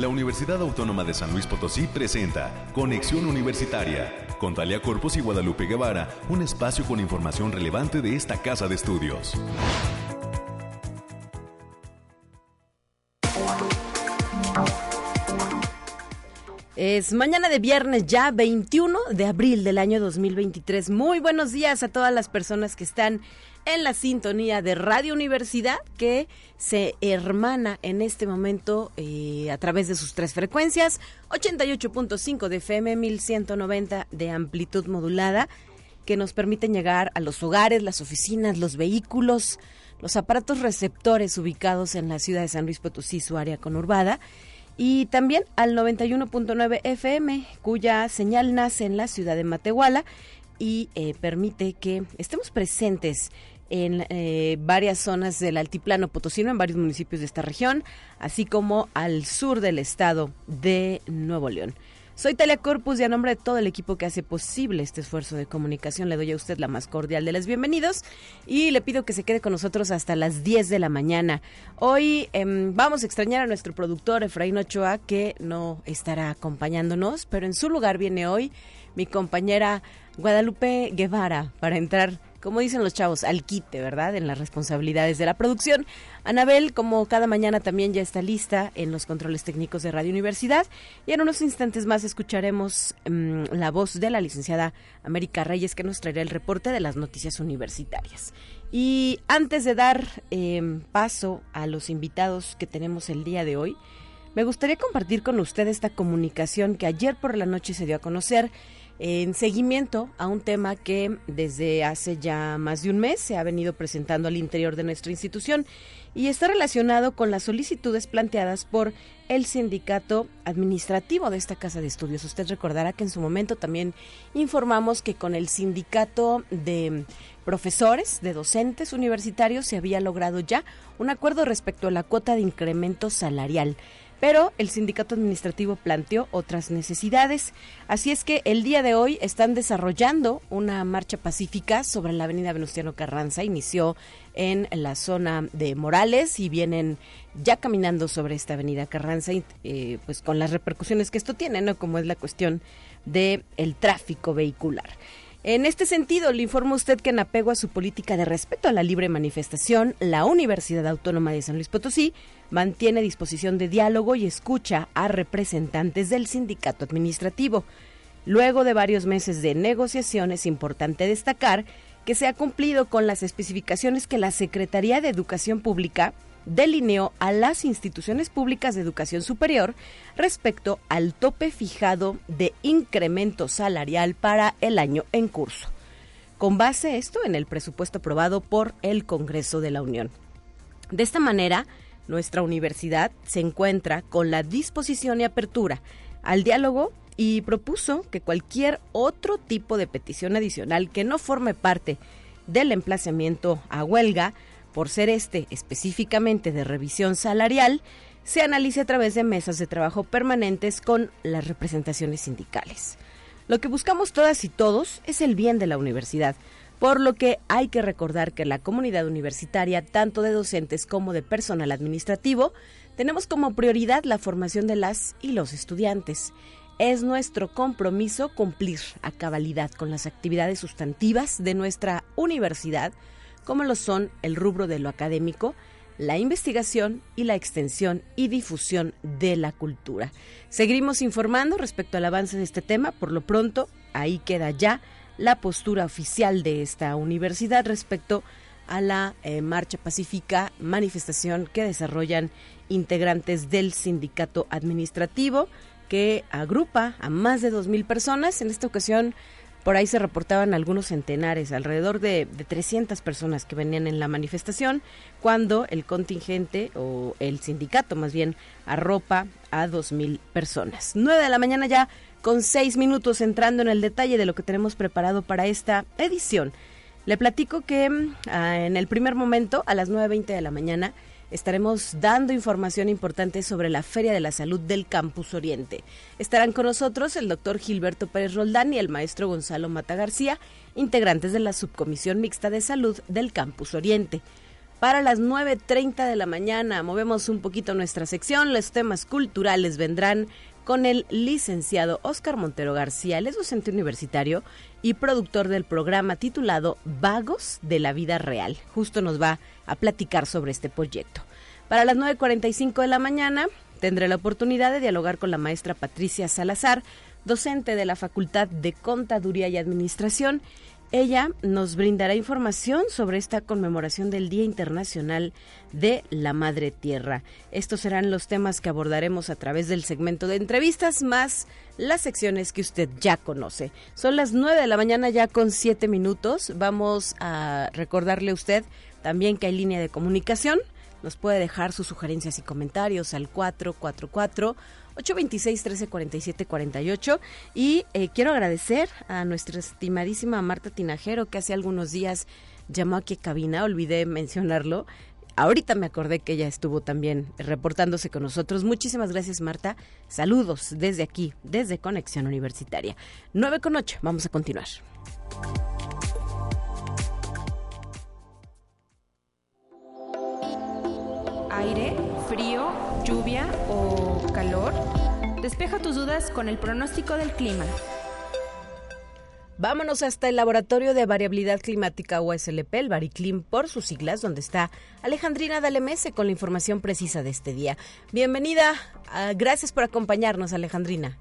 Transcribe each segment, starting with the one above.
la Universidad Autónoma de San Luis Potosí presenta Conexión Universitaria con Talia Corpus y Guadalupe Guevara, un espacio con información relevante de esta casa de estudios. Es mañana de viernes ya 21 de abril del año 2023. Muy buenos días a todas las personas que están en la sintonía de Radio Universidad que se hermana en este momento eh, a través de sus tres frecuencias, 88.5 de FM, 1190 de amplitud modulada, que nos permiten llegar a los hogares, las oficinas, los vehículos, los aparatos receptores ubicados en la ciudad de San Luis Potosí, su área conurbada y también al 91.9 FM, cuya señal nace en la ciudad de Matehuala y eh, permite que estemos presentes en eh, varias zonas del altiplano potosino, en varios municipios de esta región, así como al sur del estado de Nuevo León. Soy Talia Corpus y a nombre de todo el equipo que hace posible este esfuerzo de comunicación le doy a usted la más cordial de las bienvenidos y le pido que se quede con nosotros hasta las 10 de la mañana. Hoy em, vamos a extrañar a nuestro productor Efraín Ochoa que no estará acompañándonos, pero en su lugar viene hoy mi compañera Guadalupe Guevara para entrar como dicen los chavos, al quite, ¿verdad? En las responsabilidades de la producción. Anabel, como cada mañana, también ya está lista en los controles técnicos de Radio Universidad. Y en unos instantes más escucharemos mm, la voz de la licenciada América Reyes, que nos traerá el reporte de las noticias universitarias. Y antes de dar em, paso a los invitados que tenemos el día de hoy, me gustaría compartir con usted esta comunicación que ayer por la noche se dio a conocer en seguimiento a un tema que desde hace ya más de un mes se ha venido presentando al interior de nuestra institución y está relacionado con las solicitudes planteadas por el sindicato administrativo de esta casa de estudios. Usted recordará que en su momento también informamos que con el sindicato de profesores, de docentes universitarios, se había logrado ya un acuerdo respecto a la cuota de incremento salarial pero el sindicato administrativo planteó otras necesidades. Así es que el día de hoy están desarrollando una marcha pacífica sobre la avenida Venustiano Carranza. Inició en la zona de Morales y vienen ya caminando sobre esta avenida Carranza, y, eh, pues con las repercusiones que esto tiene, ¿no? Como es la cuestión del el tráfico vehicular. En este sentido, le informo a usted que en apego a su política de respeto a la libre manifestación, la Universidad Autónoma de San Luis Potosí mantiene disposición de diálogo y escucha a representantes del sindicato administrativo. Luego de varios meses de negociación, es importante destacar que se ha cumplido con las especificaciones que la Secretaría de Educación Pública delineó a las instituciones públicas de educación superior respecto al tope fijado de incremento salarial para el año en curso, con base esto en el presupuesto aprobado por el Congreso de la Unión. De esta manera, nuestra universidad se encuentra con la disposición y apertura al diálogo y propuso que cualquier otro tipo de petición adicional que no forme parte del emplazamiento a huelga por ser este específicamente de revisión salarial, se analice a través de mesas de trabajo permanentes con las representaciones sindicales. Lo que buscamos todas y todos es el bien de la universidad, por lo que hay que recordar que la comunidad universitaria, tanto de docentes como de personal administrativo, tenemos como prioridad la formación de las y los estudiantes. Es nuestro compromiso cumplir a cabalidad con las actividades sustantivas de nuestra universidad, como lo son el rubro de lo académico, la investigación y la extensión y difusión de la cultura. Seguiremos informando respecto al avance de este tema. Por lo pronto, ahí queda ya la postura oficial de esta universidad respecto a la eh, marcha pacífica, manifestación que desarrollan integrantes del sindicato administrativo que agrupa a más de 2.000 personas. En esta ocasión por ahí se reportaban algunos centenares, alrededor de, 300 personas que venían en la manifestación, cuando el contingente o el sindicato más bien arropa a 2.000 personas. 9 de la mañana ya con 6 minutos entrando en el detalle de lo que tenemos preparado para esta edición. Le platico que mm, ah, en el primer momento, a las 9.20 de la mañana, estaremos dando información importante sobre la Feria de la Salud del Campus Oriente. Estarán con nosotros el doctor Gilberto Pérez Roldán y el maestro Gonzalo Mata García, integrantes de la Subcomisión Mixta de Salud del Campus Oriente. para las 9.30 de la mañana. Movemos un poquito nuestra sección. Los temas culturales vendrán con el licenciado Oscar Montero García. Él es docente universitario y productor del programa titulado Vagos de la Vida Real. Justo nos va a platicar sobre este proyecto. Para las 9.45 de la mañana tendré la oportunidad de dialogar con la maestra Patricia Salazar, docente de la Facultad de Contaduría y Administración ella nos brindará información sobre esta conmemoración del Día Internacional de la Madre Tierra. Estos serán los temas que abordaremos a través del segmento de entrevistas, más las secciones que usted ya conoce. Son las 9 de la mañana ya con 7 minutos. Vamos a recordarle a usted también que hay línea de comunicación. Nos puede dejar sus sugerencias y comentarios al 444 826 1347 48 y eh, quiero agradecer a nuestra estimadísima Marta Tinajero que hace algunos días llamó aquí a cabina, olvidé mencionarlo. Ahorita me acordé que ella estuvo también reportándose con nosotros. Muchísimas gracias, Marta. Saludos desde aquí, desde Conexión Universitaria. 9 con 8. Vamos a continuar. Aire, frío, lluvia o calor? Despeja tus dudas con el pronóstico del clima. Vámonos hasta el Laboratorio de Variabilidad Climática USLP, el Bariclim por sus siglas, donde está Alejandrina Dalemese con la información precisa de este día. Bienvenida, ah, gracias por acompañarnos, Alejandrina.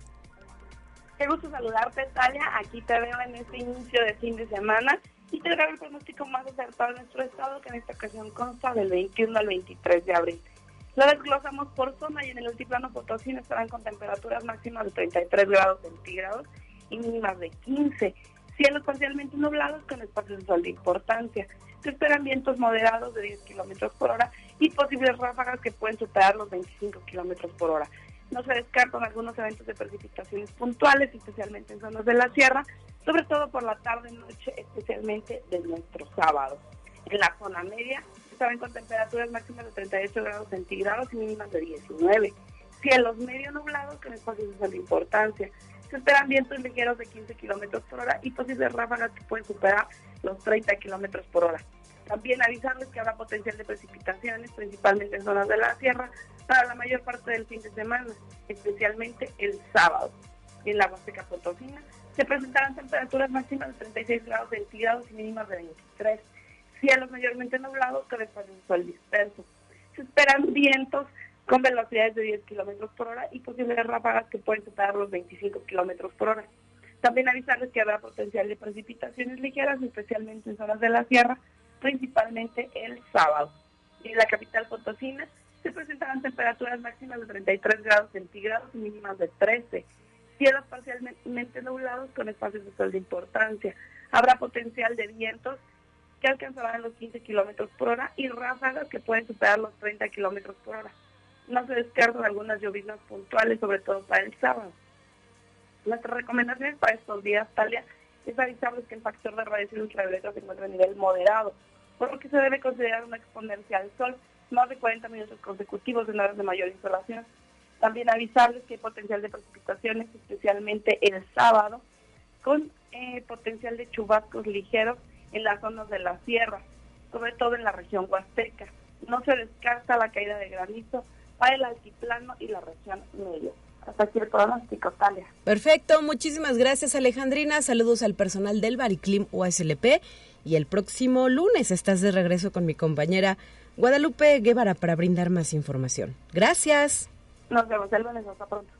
Qué gusto saludarte, Talia. Aquí te veo en este inicio de fin de semana y te traigo el pronóstico más acertado de nuestro estado, que en esta ocasión consta del 21 al 23 de abril. Lo desglosamos por zona y en el altiplano Potosí estarán con temperaturas máximas de 33 grados centígrados y mínimas de 15. Cielos parcialmente nublados con espacios de sol de importancia. Se esperan vientos moderados de 10 kilómetros por hora y posibles ráfagas que pueden superar los 25 kilómetros por hora. No se descartan algunos eventos de precipitaciones puntuales, especialmente en zonas de la sierra, sobre todo por la tarde y noche, especialmente de nuestro sábado. En la zona media saben con temperaturas máximas de 38 grados centígrados y mínimas de 19. Cielos medio nublados con espacios de importancia. Se esperan vientos ligeros de 15 kilómetros por hora y posibles ráfagas que pueden superar los 30 kilómetros por hora. También avisarles que habrá potencial de precipitaciones, principalmente en zonas de la sierra, para la mayor parte del fin de semana, especialmente el sábado. En la Huasteca Potosina se presentarán temperaturas máximas de 36 grados centígrados y mínimas de 23 cielos mayormente nublados con espacios de sol disperso. Se esperan vientos con velocidades de 10 kilómetros por hora y posibles ráfagas que pueden superar los 25 kilómetros por hora. También avisarles que habrá potencial de precipitaciones ligeras, especialmente en zonas de la sierra, principalmente el sábado. En la capital Potosina se presentarán temperaturas máximas de 33 grados centígrados y mínimas de 13. Cielos parcialmente nublados con espacios de sol de importancia. Habrá potencial de vientos que alcanzarán los 15 kilómetros por hora y ráfagas que pueden superar los 30 kilómetros por hora. No se descartan algunas lloviznas puntuales, sobre todo para el sábado. Nuestras recomendaciones para estos días, Talia, es avisarles que el factor de radiación ultravioleta se encuentra a nivel moderado, por lo que se debe considerar una exponencia al sol más de 40 minutos consecutivos en horas de mayor insolación. También avisarles que hay potencial de precipitaciones, especialmente el sábado, con eh, potencial de chubascos ligeros en las zonas de la sierra, sobre todo en la región huasteca. No se descarta la caída de granizo para el altiplano y la región medio. Hasta aquí el pronóstico, Talia. Perfecto, muchísimas gracias Alejandrina. Saludos al personal del Bariclim USLP. Y el próximo lunes estás de regreso con mi compañera Guadalupe Guevara para brindar más información. Gracias. Nos vemos el lunes, hasta pronto.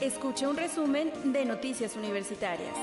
Escuche un resumen de Noticias Universitarias.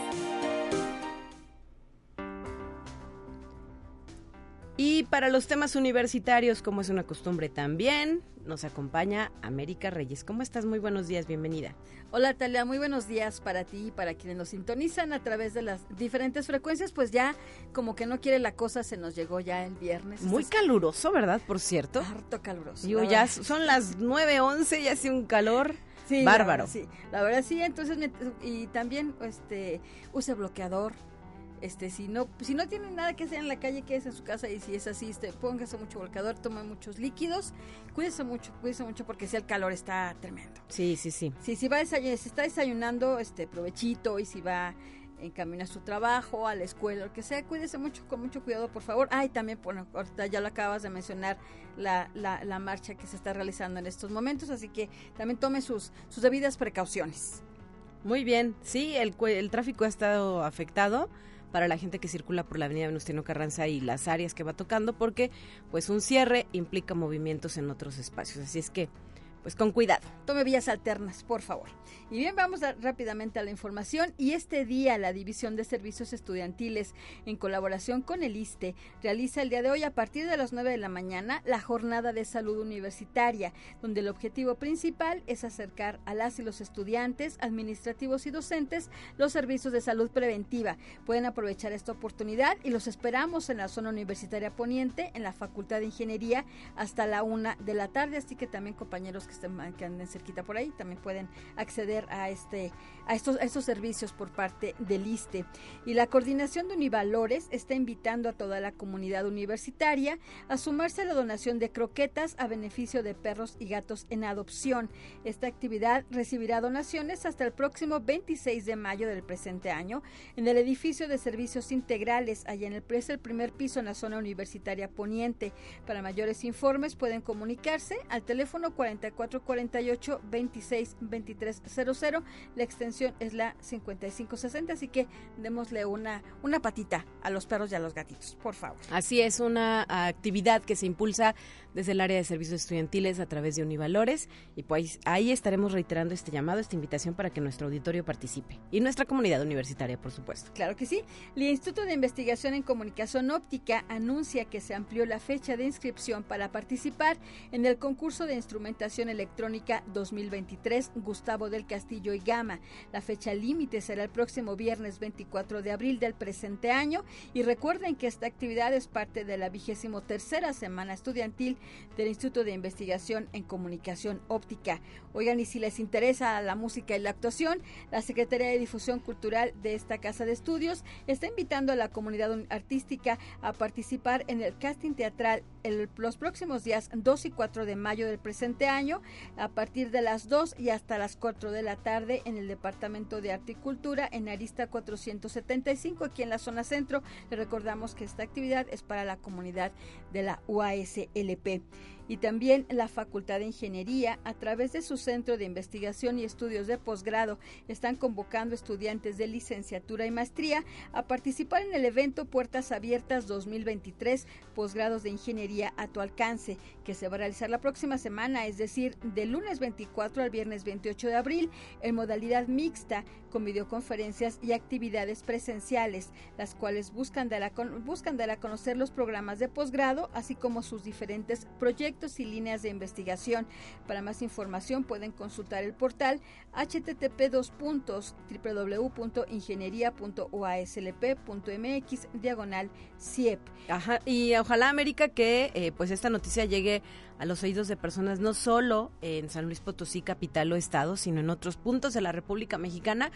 Y para los temas universitarios, como es una costumbre también, nos acompaña América Reyes. ¿Cómo estás? Muy buenos días, bienvenida. Hola Talia, muy buenos días para ti y para quienes nos sintonizan a través de las diferentes frecuencias. Pues ya, como que no quiere la cosa, se nos llegó ya el viernes. Muy caluroso, ¿verdad? Por cierto. Harto caluroso. Digo, ya son las 9.11 y hace un calor Bárbaro. sí, la verdad sí, entonces, y también este use bloqueador, este si no si no tienen nada que hacer en la calle quédese en su casa y si es así este, póngase mucho volcador tome muchos líquidos cuídese mucho cuídese mucho porque si el calor está tremendo sí sí sí sí si va a si está desayunando este provechito y si va en camino a su trabajo, a la escuela, lo que sea, cuídese mucho, con mucho cuidado, por favor. Ah, y también, bueno, ahorita ya lo acabas de mencionar, la, la, la marcha que se está realizando en estos momentos, así que también tome sus, sus debidas precauciones. Muy bien, sí, el, el tráfico ha estado afectado para la gente que circula por la avenida Venustiano Carranza y las áreas que va tocando, porque pues un cierre implica movimientos en otros espacios. Así es que pues con cuidado. Tome vías alternas, por favor. Y bien, vamos rápidamente a la información. Y este día la División de Servicios Estudiantiles, en colaboración con el ISTE, realiza el día de hoy a partir de las 9 de la mañana la jornada de salud universitaria, donde el objetivo principal es acercar a las y los estudiantes, administrativos y docentes los servicios de salud preventiva. Pueden aprovechar esta oportunidad y los esperamos en la zona universitaria poniente, en la Facultad de Ingeniería, hasta la una de la tarde. Así que también, compañeros que, estén, que anden cerquita por ahí, también pueden acceder a este a estos, estos servicios por parte del ISTE. Y la Coordinación de Univalores está invitando a toda la comunidad universitaria a sumarse a la donación de croquetas a beneficio de perros y gatos en adopción. Esta actividad recibirá donaciones hasta el próximo 26 de mayo del presente año en el edificio de servicios integrales, allá en el, el primer piso en la zona universitaria poniente. Para mayores informes pueden comunicarse al teléfono 44 48 26 23 00. La extensión es la 5560, así que démosle una, una patita a los perros y a los gatitos, por favor. Así es, una actividad que se impulsa desde el área de servicios estudiantiles a través de Univalores y pues ahí estaremos reiterando este llamado, esta invitación para que nuestro auditorio participe y nuestra comunidad universitaria, por supuesto. Claro que sí. El Instituto de Investigación en Comunicación Óptica anuncia que se amplió la fecha de inscripción para participar en el concurso de instrumentación electrónica 2023 Gustavo del Castillo y Gama. La fecha límite será el próximo viernes 24 de abril del presente año y recuerden que esta actividad es parte de la vigésimo tercera semana estudiantil del Instituto de Investigación en Comunicación Óptica. Oigan, y si les interesa la música y la actuación, la Secretaría de Difusión Cultural de esta Casa de Estudios está invitando a la comunidad artística a participar en el casting teatral el, los próximos días 2 y 4 de mayo del presente año, a partir de las 2 y hasta las 4 de la tarde en el Departamento de Arte y Cultura en Arista 475, aquí en la zona centro. Le recordamos que esta actividad es para la comunidad de la UASLP y también la Facultad de Ingeniería, a través de su Centro de Investigación y Estudios de Posgrado, están convocando estudiantes de licenciatura y maestría a participar en el evento Puertas Abiertas 2023, Posgrados de Ingeniería a tu alcance, que se va a realizar la próxima semana, es decir, del lunes 24 al viernes 28 de abril, en modalidad mixta, con videoconferencias y actividades presenciales, las cuales buscan dar a, buscan dar a conocer los programas de posgrado, así como sus diferentes proyectos y líneas de investigación. Para más información pueden consultar el portal http www.ingeniería.uaslp.mx diagonal CIEP. Y ojalá América que eh, pues esta noticia llegue a los oídos de personas no solo en San Luis Potosí, capital o estado, sino en otros puntos de la República Mexicana,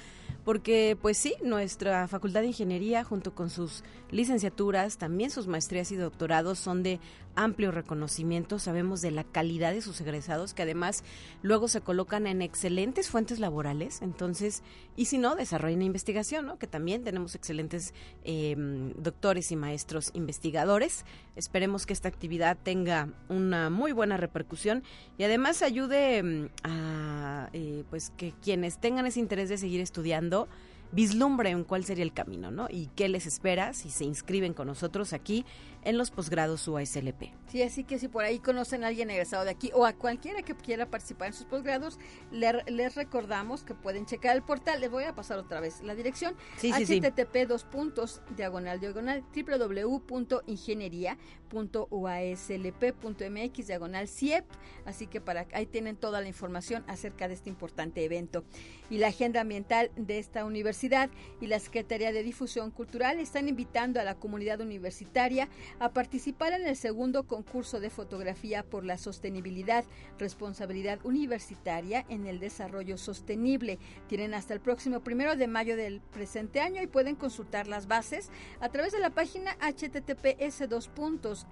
porque pues sí, nuestra Facultad de Ingeniería junto con sus licenciaturas, también sus maestrías y doctorados son de amplio reconocimiento, sabemos de la calidad de sus egresados que además luego se colocan en excelentes fuentes laborales, entonces, y si no, desarrollan investigación, ¿no? que también tenemos excelentes em, doctores y maestros investigadores. Esperemos que esta actividad tenga una muy buena repercusión y además ayude em, a eh, pues que quienes tengan ese interés de seguir estudiando vislumbren cuál sería el camino, ¿no? Y qué les espera si se inscriben con nosotros aquí en los posgrados UASLP. Sí, así que si por ahí conocen a alguien egresado de aquí o a cualquiera que quiera participar en sus posgrados, les recordamos que pueden checar el portal. Les voy a pasar otra vez la dirección. Sí, http dos puntos diagonal diagonal www.ingeniería.uaslp.mx diagonal CIEP. Así que para ahí tienen toda la información acerca de este importante evento. Y la agenda ambiental de esta Universidad y la Secretaría de Difusión Cultural están invitando a la comunidad universitaria a participar en el segundo concurso de fotografía por la sostenibilidad, responsabilidad universitaria en el desarrollo sostenible. Tienen hasta el próximo primero de mayo del presente año y pueden consultar las bases a través de la página https dos puntos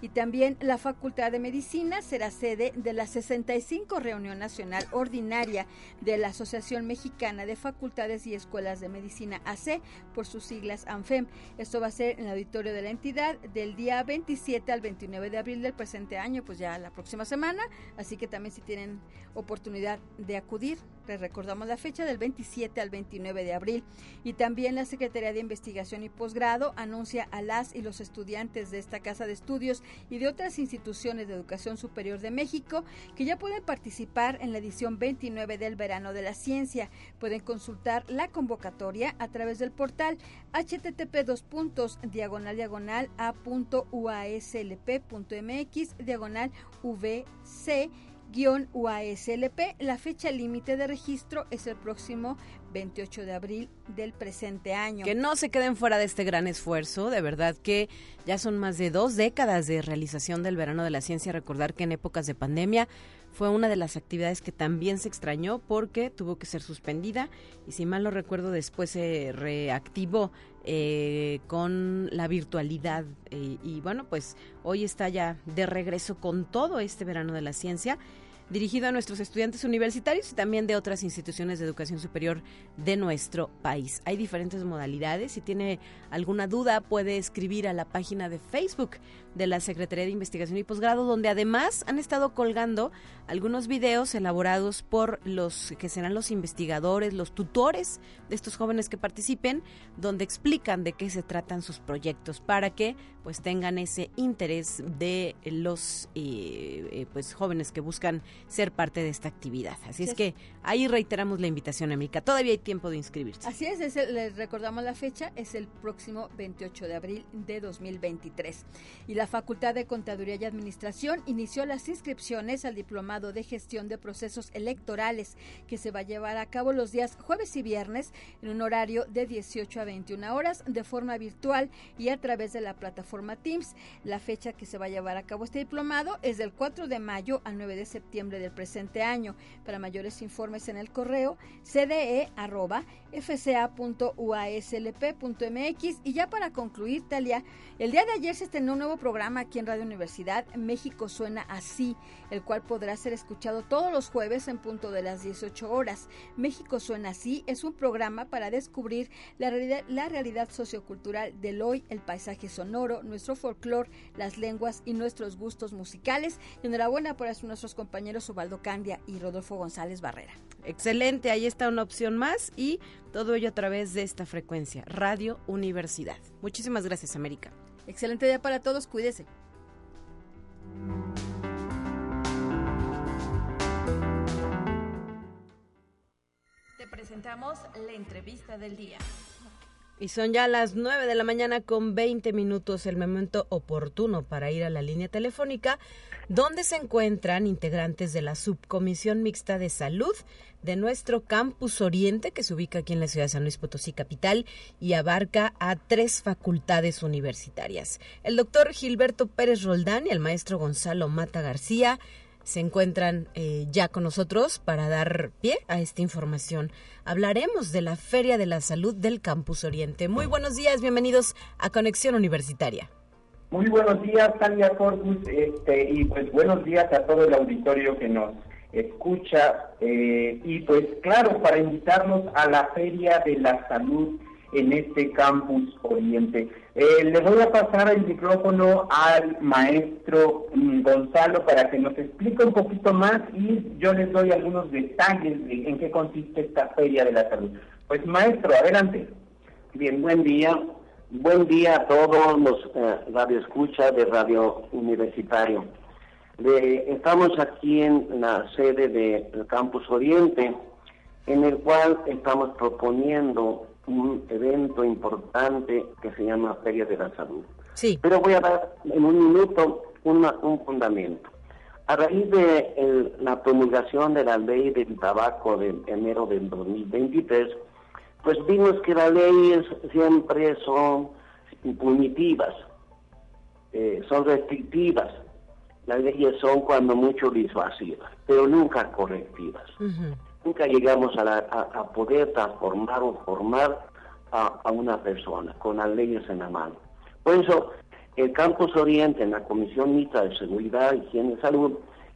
Y también la Facultad de Medicina será sede de la 65 Reunión Nacional Ordinaria de la Asociación Mexicana de Facultades y Escuelas de Medicina AC, por sus siglas ANFEM. Esto va a ser en el auditorio de la entidad del día 27 al 29 de abril del presente año, pues ya la próxima semana. Así que también si tienen oportunidad de acudir, recordamos la fecha del 27 al 29 de abril. Y también la Secretaría de Investigación y Posgrado anuncia a las y los estudiantes de esta casa de estudios y de otras instituciones de educación superior de México que ya pueden participar en la edición 29 del Verano de la Ciencia. Pueden consultar la convocatoria a través del portal http dos puntos diagonal diagonal a.uaslp.mx diagonal vc UASLP. La fecha límite de registro es el próximo 28 de abril del presente año. Que no se queden fuera de este gran esfuerzo, de verdad que ya son más de dos décadas de realización del verano de la ciencia. Recordar que en épocas de pandemia fue una de las actividades que también se extrañó porque tuvo que ser suspendida y si mal no recuerdo después se reactivó eh, con la virtualidad eh, y bueno pues hoy está ya de regreso con todo este verano de la ciencia dirigido a nuestros estudiantes universitarios y también de otras instituciones de educación superior de nuestro país. Hay diferentes modalidades. Si tiene alguna duda, puede escribir a la página de Facebook de la Secretaría de Investigación y Posgrado, donde además han estado colgando algunos videos elaborados por los que serán los investigadores, los tutores de estos jóvenes que participen, donde explican de qué se tratan sus proyectos para que pues tengan ese interés de los eh, eh, pues jóvenes que buscan ser parte de esta actividad. Así es, que ahí reiteramos la invitación, América. Todavía hay tiempo de inscribirse. Así es, les recordamos la fecha, es el próximo 28 de abril de 2023. Y la Facultad de Contaduría y Administración inició las inscripciones al Diplomado de Gestión de Procesos Electorales, que se va a llevar a cabo los días jueves y viernes en un horario de 18 a 21 horas de forma virtual y a través de la plataforma Teams. La fecha que se va a llevar a cabo este diplomado es del 4 de mayo al 9 de septiembre del presente año. Para mayores informes en el correo cde.fca.uaslp.mx. Y ya para concluir, Talia, el día de ayer se estrenó un nuevo programa aquí en Radio Universidad, México Suena Así, el cual podrá ser escuchado todos los jueves en punto de las 18 horas. México Suena Así es un programa para descubrir la realidad, la realidad sociocultural del hoy, el paisaje sonoro, nuestro folclore, las lenguas y nuestros gustos musicales. Enhorabuena por nuestros compañeros Ubaldo Candia y Rodolfo González Barrera. Excelente, ahí está una opción más y todo ello a través de esta frecuencia, Radio Universidad. Muchísimas gracias, América. Excelente día para todos, cuídese. Te presentamos la entrevista del día. Y son ya las 9 de la mañana con 20 minutos, el momento oportuno para ir a la línea telefónica, donde se encuentran integrantes de la Subcomisión Mixta de Salud de nuestro Campus Oriente, que se ubica aquí en la ciudad de San Luis Potosí Capital y abarca a tres facultades universitarias. El doctor Gilberto Pérez Roldán y el maestro Gonzalo Mata García se encuentran eh, ya con nosotros para dar pie a esta información. Hablaremos de la Feria de la Salud del Campus Oriente. Muy buenos días, bienvenidos a Conexión Universitaria. Muy buenos días, Tania Corpus, este, y pues buenos días a todo el auditorio que nos escucha. Eh, y pues claro, para invitarnos a la Feria de la Salud en este Campus Oriente. Eh, le voy a pasar el micrófono al maestro mm, Gonzalo para que nos explique un poquito más y yo les doy algunos detalles de en qué consiste esta Feria de la Salud. Pues maestro, adelante. Bien, buen día. Buen día a todos los eh, radioescuchas de Radio Universitario. estamos aquí en la sede del Campus Oriente, en el cual estamos proponiendo un evento importante que se llama Feria de la Salud. Sí. Pero voy a dar en un minuto un fundamento. A raíz de la promulgación de la ley del tabaco de enero del 2023, pues vimos que las leyes siempre son punitivas, eh, son restrictivas. Las leyes son cuando mucho disuasivas, pero nunca correctivas. Nunca llegamos a, poder transformar o formar a, una persona con las leyes en la mano. Por eso, el Campus Oriente, en la Comisión Mixta de Seguridad, Higiene y Salud,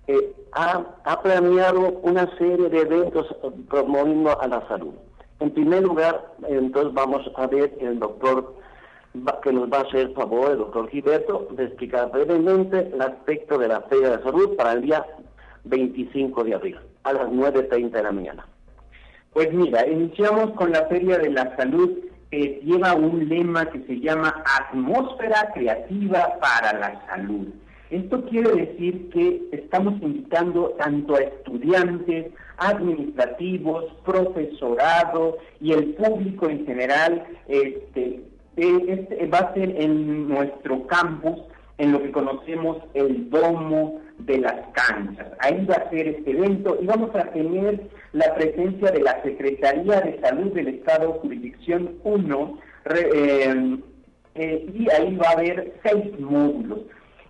eh, ha, ha planeado una serie de eventos promoviendo a la salud. En primer lugar, entonces vamos a ver el doctor que nos va a hacer favor, el doctor Gilberto, de explicar brevemente el aspecto de la Feria de Salud para el día 25 de abril, a las 9.30 de la mañana. Pues mira, iniciamos con la Feria de la Salud que lleva un lema que se llama Atmósfera Creativa para la Salud. Esto quiere decir que estamos invitando tanto a estudiantes, administrativos, profesorado y el público en general. Este, este va a ser en nuestro campus, en lo que conocemos el domo de las canchas. Ahí va a ser este evento y vamos a tener la presencia de la Secretaría de Salud del Estado Jurisdicción 1 eh, eh, y ahí va a haber seis módulos.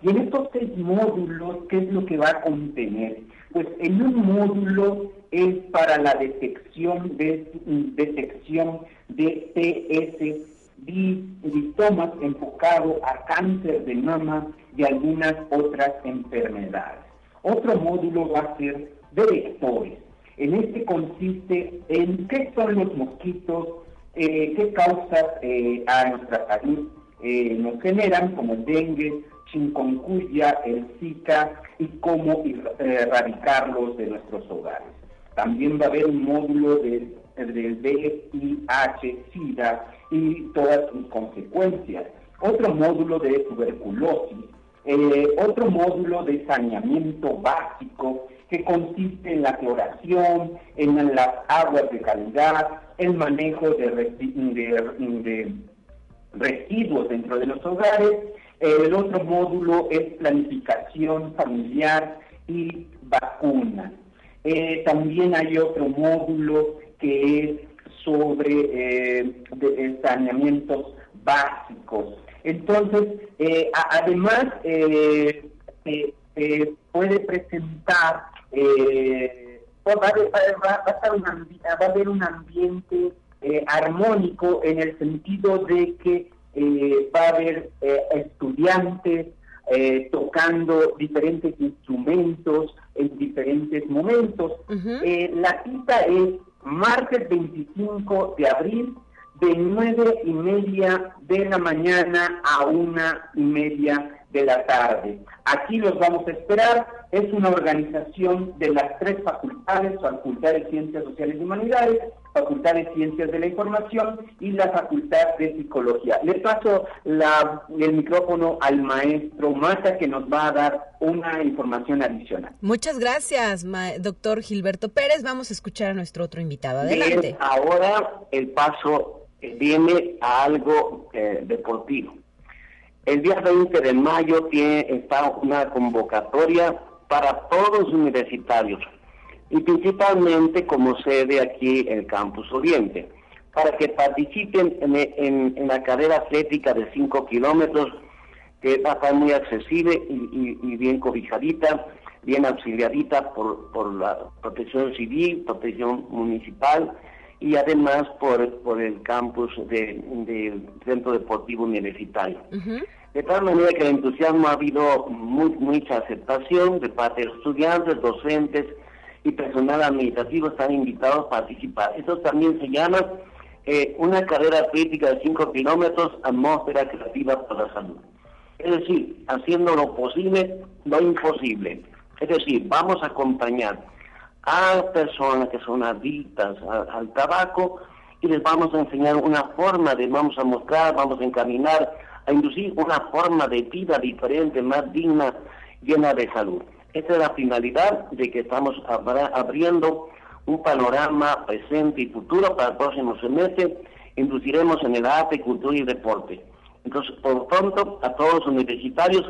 Y en estos seis módulos, ¿qué es lo que va a contener? Pues en un módulo es para la detección de, detección de Distomas enfocado a cáncer de mama y algunas otras enfermedades. Otro módulo va a ser de vectores. En este consiste en qué son los mosquitos, eh, qué causas eh, a nuestra salud eh, nos generan, como dengue, chikungunya, el Zika y cómo erradicarlos de nuestros hogares. También va a haber un módulo de, del VIH, SIDA y todas sus consecuencias. Otro módulo de tuberculosis, eh, otro módulo de saneamiento básico que consiste en la cloración, en las aguas de calidad, el manejo de, residuos dentro de los hogares el otro módulo es planificación familiar y vacunas. Eh, también hay otro módulo que es sobre eh, saneamientos básicos. Entonces, eh, además, eh, puede presentar, va, a haber un ambiente armónico en el sentido de que eh, va a haber eh, estudiantes eh, tocando diferentes instrumentos en diferentes momentos. la cita es martes 25 de abril de nueve y media de la mañana a una y media de la tarde. Aquí los vamos a esperar. Es una organización de las tres facultades, Facultad de Ciencias Sociales y Humanidades, Facultad de Ciencias de la Información y la Facultad de Psicología. Le paso la, el micrófono al maestro Mata que nos va a dar una información adicional. Muchas gracias, doctor Gilberto Pérez. Vamos a escuchar a nuestro otro invitado. Adelante. ahora el paso viene a algo eh, deportivo. El día 20 de mayo tiene, está una convocatoria para todos los universitarios y principalmente como sede aquí el Campus Oriente, para que participen en, la carrera atlética de 5 kilómetros, que va a estar muy accesible y, bien cobijadita, bien auxiliadita por, la protección civil, protección municipal y además por, por el campus del Centro Deportivo Universitario. De tal manera que el entusiasmo ha habido mucha aceptación de parte de los estudiantes, docentes y personal administrativo están invitados a participar. Esto también se llama eh, una carrera crítica de 5 kilómetros, atmósfera creativa para la salud. Es decir, haciendo lo posible, lo imposible. Es decir, vamos a acompañar a personas que son adictas al tabaco y les vamos a enseñar una forma de, vamos a mostrar, vamos a encaminar, a inducir una forma de vida diferente, más digna, llena de salud. Esta es la finalidad de que estamos abriendo un panorama presente y futuro para el próximo semestre. Induciremos en el arte, cultura y deporte. Entonces, por pronto, a todos los universitarios,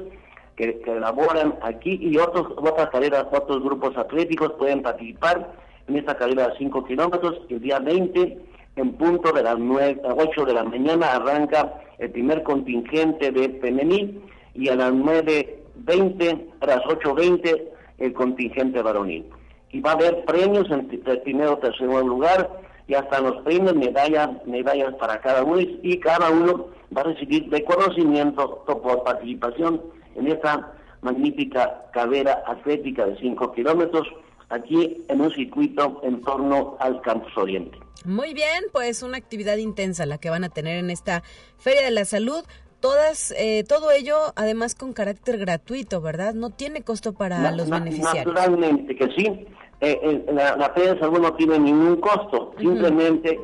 que, elaboran aquí y otros, otras carreras, otros grupos atléticos pueden participar en esta carrera de 5 kilómetros el día 20 en punto de las 9, 8 de la mañana arranca el primer contingente de femení y a las 9.20, a las 8.20 el contingente varonil. Y va a haber premios en el primero o tercer lugar y hasta los premios medallas, medallas para cada uno y cada uno va a recibir reconocimiento por participación en esta magnífica carrera atlética de 5 kilómetros aquí en un circuito en torno al Campus Oriente. Muy bien, pues una actividad intensa la que van a tener en esta Feria de la Salud. Todas, eh, todo ello además con carácter gratuito, ¿verdad? No tiene costo para los beneficiarios. Naturalmente que sí. Eh, la, la, de Salud no tiene ningún costo. Simplemente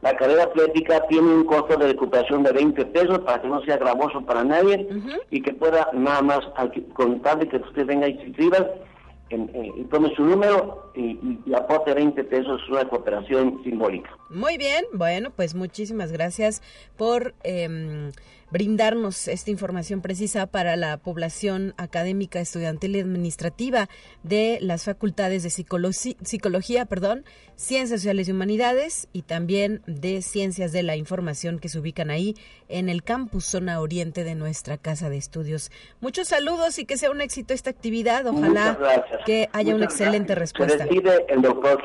la carrera atlética tiene un costo de recuperación de 20 pesos para que no sea gravoso para nadie y que pueda nada más contarle que usted venga y se inscriba y tome su número y, y, aporte 20 pesos, una cooperación simbólica. Muy bien, bueno, pues muchísimas gracias por eh, brindarnos esta información precisa para la población académica, estudiantil y administrativa de las facultades de psicología, perdón, ciencias sociales y humanidades y también de ciencias de la información que se ubican ahí en el campus zona oriente de nuestra casa de estudios. Muchos saludos y que sea un éxito esta actividad. Ojalá que haya una excelente respuesta. Se el doctor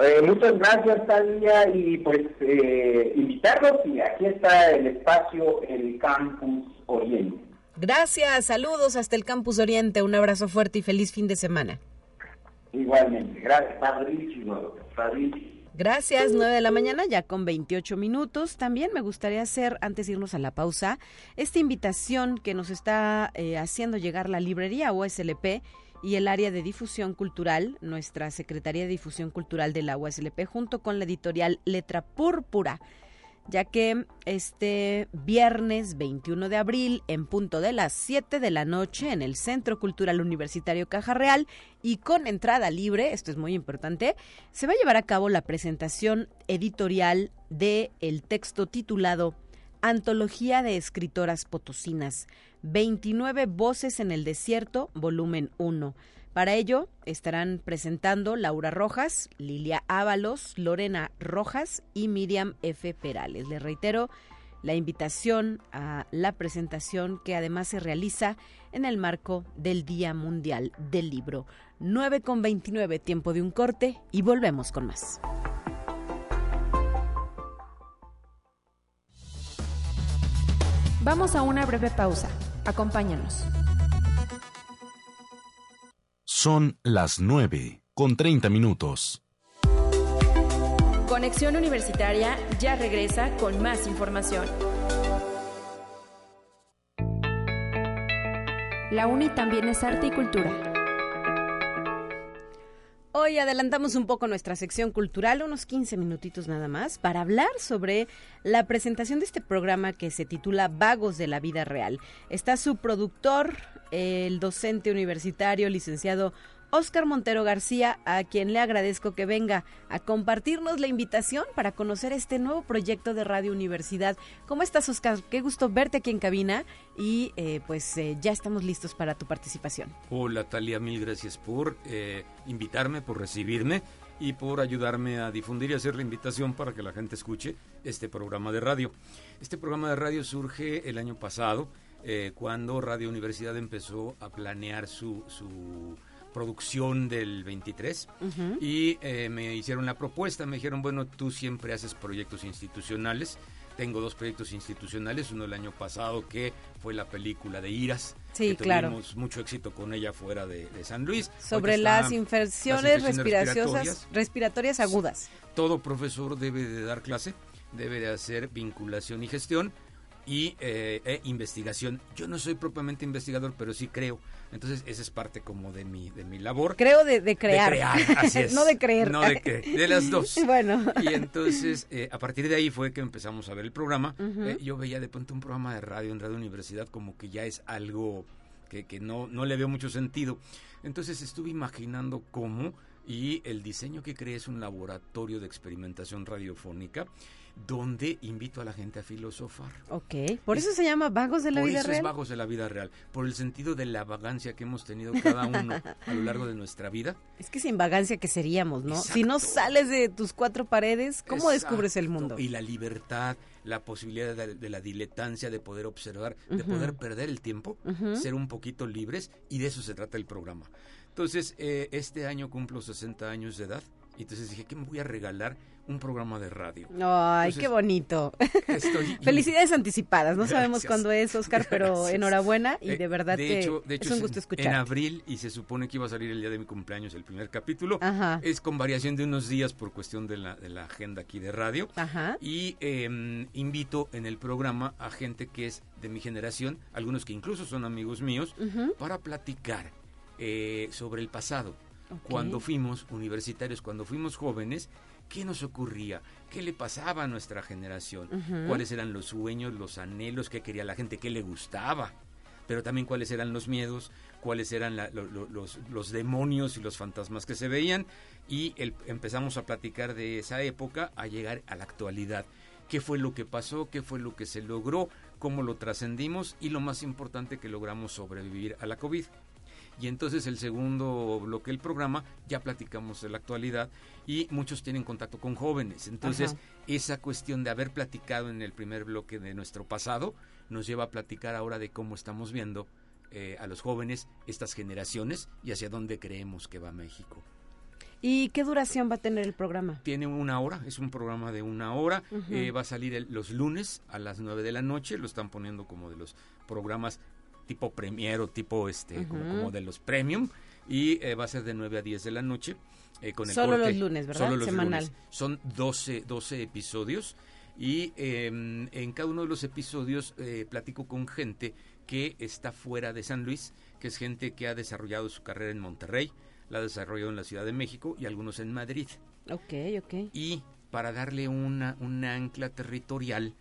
eh, muchas gracias, Talia, y pues eh, invitarlos y aquí está el espacio, el Campus Oriente. Gracias, saludos hasta el Campus Oriente, un abrazo fuerte y feliz fin de semana. Igualmente, gracias, padrísimo, Gracias, 9 de la mañana, ya con 28 minutos. También me gustaría hacer, antes de irnos a la pausa, esta invitación que nos está eh, haciendo llegar la librería OSLP y el área de difusión cultural, nuestra Secretaría de Difusión Cultural de la USLP, junto con la editorial Letra Púrpura, ya que este viernes 21 de abril, en punto de las 7 de la noche, en el Centro Cultural Universitario Caja Real y con entrada libre, esto es muy importante, se va a llevar a cabo la presentación editorial de el texto titulado Antología de Escritoras Potosinas, 29 Voces en el Desierto, volumen 1. Para ello estarán presentando Laura Rojas, Lilia Ábalos, Lorena Rojas y Miriam F. Perales. Les reitero la invitación a la presentación que además se realiza en el marco del Día Mundial del Libro. 9 con 29, tiempo de un corte y volvemos con más. Vamos a una breve pausa. Acompáñanos. Son las 9 con 30 minutos. Conexión Universitaria ya regresa con más información. La UNI también es arte y cultura. Hoy adelantamos un poco nuestra sección cultural, unos 15 minutitos nada más, para hablar sobre la presentación de este programa que se titula Vagos de la Vida Real. Está su productor, el docente universitario, licenciado Oscar Montero García, a quien le agradezco que venga a compartirnos la invitación para conocer este nuevo proyecto de Radio Universidad. ¿Cómo estás, Oscar? Qué gusto verte aquí en cabina y eh, pues eh, ya estamos listos para tu participación. Hola, Talia, mil gracias por eh, invitarme, por recibirme y por ayudarme a difundir y hacer la invitación para que la gente escuche este programa de radio. Este programa de radio surge el año pasado, cuando Radio Universidad empezó a planear su, su producción del 23 y eh, me hicieron la propuesta, me dijeron, bueno, tú siempre haces proyectos institucionales. Tengo dos proyectos institucionales, uno el año pasado que fue la película de Iras. Sí, que claro. Tuvimos mucho éxito con ella fuera de, San Luis. Sobre las infecciones, respiratorias, respiratorias agudas. Todo profesor debe de dar clase, debe de hacer vinculación y gestión y eh, e investigación. Yo no soy propiamente investigador, pero sí creo. Entonces, esa es parte como de mi, de mi labor. Creo de, crear. De crear, así es. no de creer. No de creer, de las dos. bueno. Y entonces, eh, a partir de ahí fue que empezamos a ver el programa. Eh, yo veía de pronto un programa de radio en Radio Universidad como que ya es algo que, que no, no le veo mucho sentido. Entonces estuve imaginando cómo y el diseño que creé es un laboratorio de experimentación radiofónica donde invito a la gente a filosofar. Ok, por eso se llama Vagos de la por Vida eso Real. es Vagos de la Vida Real, por el sentido de la vagancia que hemos tenido cada uno a lo largo de nuestra vida. Es que sin vagancia que seríamos, ¿no? Exacto. Si no sales de tus cuatro paredes, ¿cómo descubres el Exacto. mundo? Y la libertad, la posibilidad de, de la diletancia, de poder observar, de poder perder el tiempo, ser un poquito libres, y de eso se trata el programa. Entonces, eh, este año cumplo 60 años de edad, y entonces dije, ¿qué me voy a regalar? Un programa de radio. Ay, Entonces, qué bonito. Estoy Felicidades anticipadas. No sabemos cuándo es, Oscar, pero Gracias. enhorabuena y Eh, de verdad de que hecho, de hecho es un en- gusto En escuchar. abril y se supone que iba a salir el día de mi cumpleaños el primer capítulo. Ajá. Es con variación de unos días por cuestión de la, de la agenda aquí de radio. Ajá. Y eh, invito en el programa a gente que es de mi generación, algunos que incluso son amigos míos, para platicar eh, sobre el pasado. Cuando fuimos universitarios, cuando fuimos jóvenes, ¿qué nos ocurría? ¿Qué le pasaba a nuestra generación? ¿Cuáles eran los sueños, los anhelos? ¿Qué quería la gente? ¿Qué le gustaba? Pero también cuáles eran los miedos, cuáles eran la- lo- lo- los, los demonios y los fantasmas que se veían. Y el- empezamos a platicar de esa época a llegar a la actualidad. ¿Qué fue lo que pasó? ¿Qué fue lo que se logró? ¿Cómo lo trascendimos? Y lo más importante que logramos sobrevivir a la COVID. Y entonces el segundo bloque del programa ya platicamos de la actualidad y muchos tienen contacto con jóvenes. Entonces Ajá. esa cuestión de haber platicado en el primer bloque de nuestro pasado nos lleva a platicar ahora de cómo estamos viendo eh, a los jóvenes, estas generaciones y hacia dónde creemos que va México. ¿Y qué duración va a tener el programa? Tiene una hora, es un programa de una hora, eh, va a salir el- los lunes a las 9 de la noche, lo están poniendo como de los programas tipo premier o tipo este, como, como de los premium, y eh, va a ser de 9 a 10 de la noche. eh, con el Solo corte- los lunes, ¿verdad? Solo los Semanal. lunes. Son 12, 12 episodios y eh, en cada uno de los episodios eh, platico con gente que está fuera de San Luis, que es gente que ha desarrollado su carrera en Monterrey, la ha desarrollado en la Ciudad de México y algunos en Madrid. Ok, ok. Y para darle una, una ancla territorial,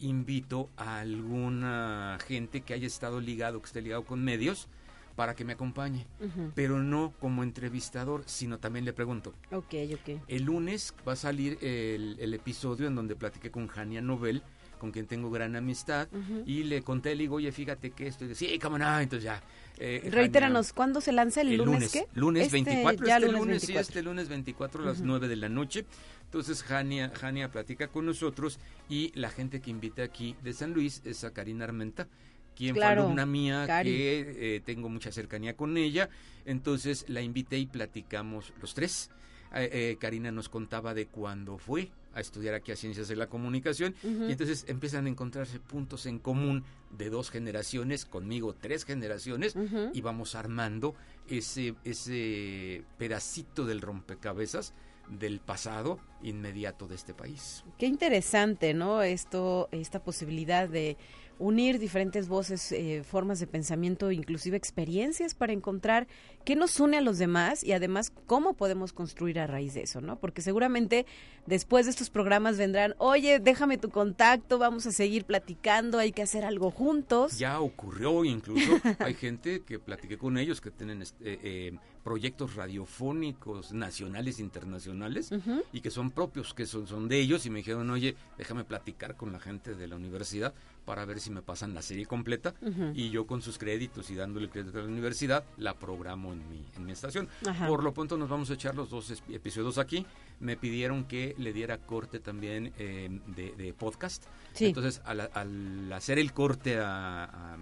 invito a alguna gente que haya estado ligado, que esté ligado con medios, para que me acompañe. Pero no como entrevistador, sino también le pregunto. Ok, ok. El lunes va a salir el, el episodio en donde platiqué con Jania Nobel, con quien tengo gran amistad, y le conté, le digo, oye, fíjate que esto, y dice, sí, cómo no, entonces ya. eh, Reitéranos, ¿cuándo se lanza el, el lunes, qué? lunes Este, 24, ya este lunes lunes, 24. sí, este lunes 24 a las 9 de la noche. Entonces Jania, Jania platica con nosotros y la gente que invita aquí de San Luis es a Karina Armenta, quien Claro, fue alumna mía, Cari. que eh, tengo mucha cercanía con ella. Entonces la invité y platicamos los tres. Eh, eh, Karina nos contaba de cuándo fue a estudiar aquí a Ciencias de la Comunicación y entonces empiezan a encontrarse puntos en común de dos generaciones, conmigo tres generaciones, y vamos armando ese, ese pedacito del rompecabezas del pasado inmediato de este país. Qué interesante, ¿no? Esto, esta posibilidad de unir diferentes voces, eh, formas de pensamiento, inclusive experiencias para encontrar qué nos une a los demás y además cómo podemos construir a raíz de eso, ¿no? Porque seguramente después de estos programas vendrán, oye, déjame tu contacto, vamos a seguir platicando, hay que hacer algo juntos. Ya ocurrió, incluso hay gente que platiqué con ellos que tienen este, eh, eh, proyectos radiofónicos nacionales e internacionales y que son propios, que son, son de ellos y me dijeron, oye, déjame platicar con la gente de la universidad para ver si me pasan la serie completa y yo con sus créditos y dándole crédito a la universidad la programo en mi, en mi estación. Ajá. Por lo pronto nos vamos a echar los dos episodios aquí. Me pidieron que le diera corte también eh, de, de podcast. Sí. Entonces, al, al hacer el corte a- a-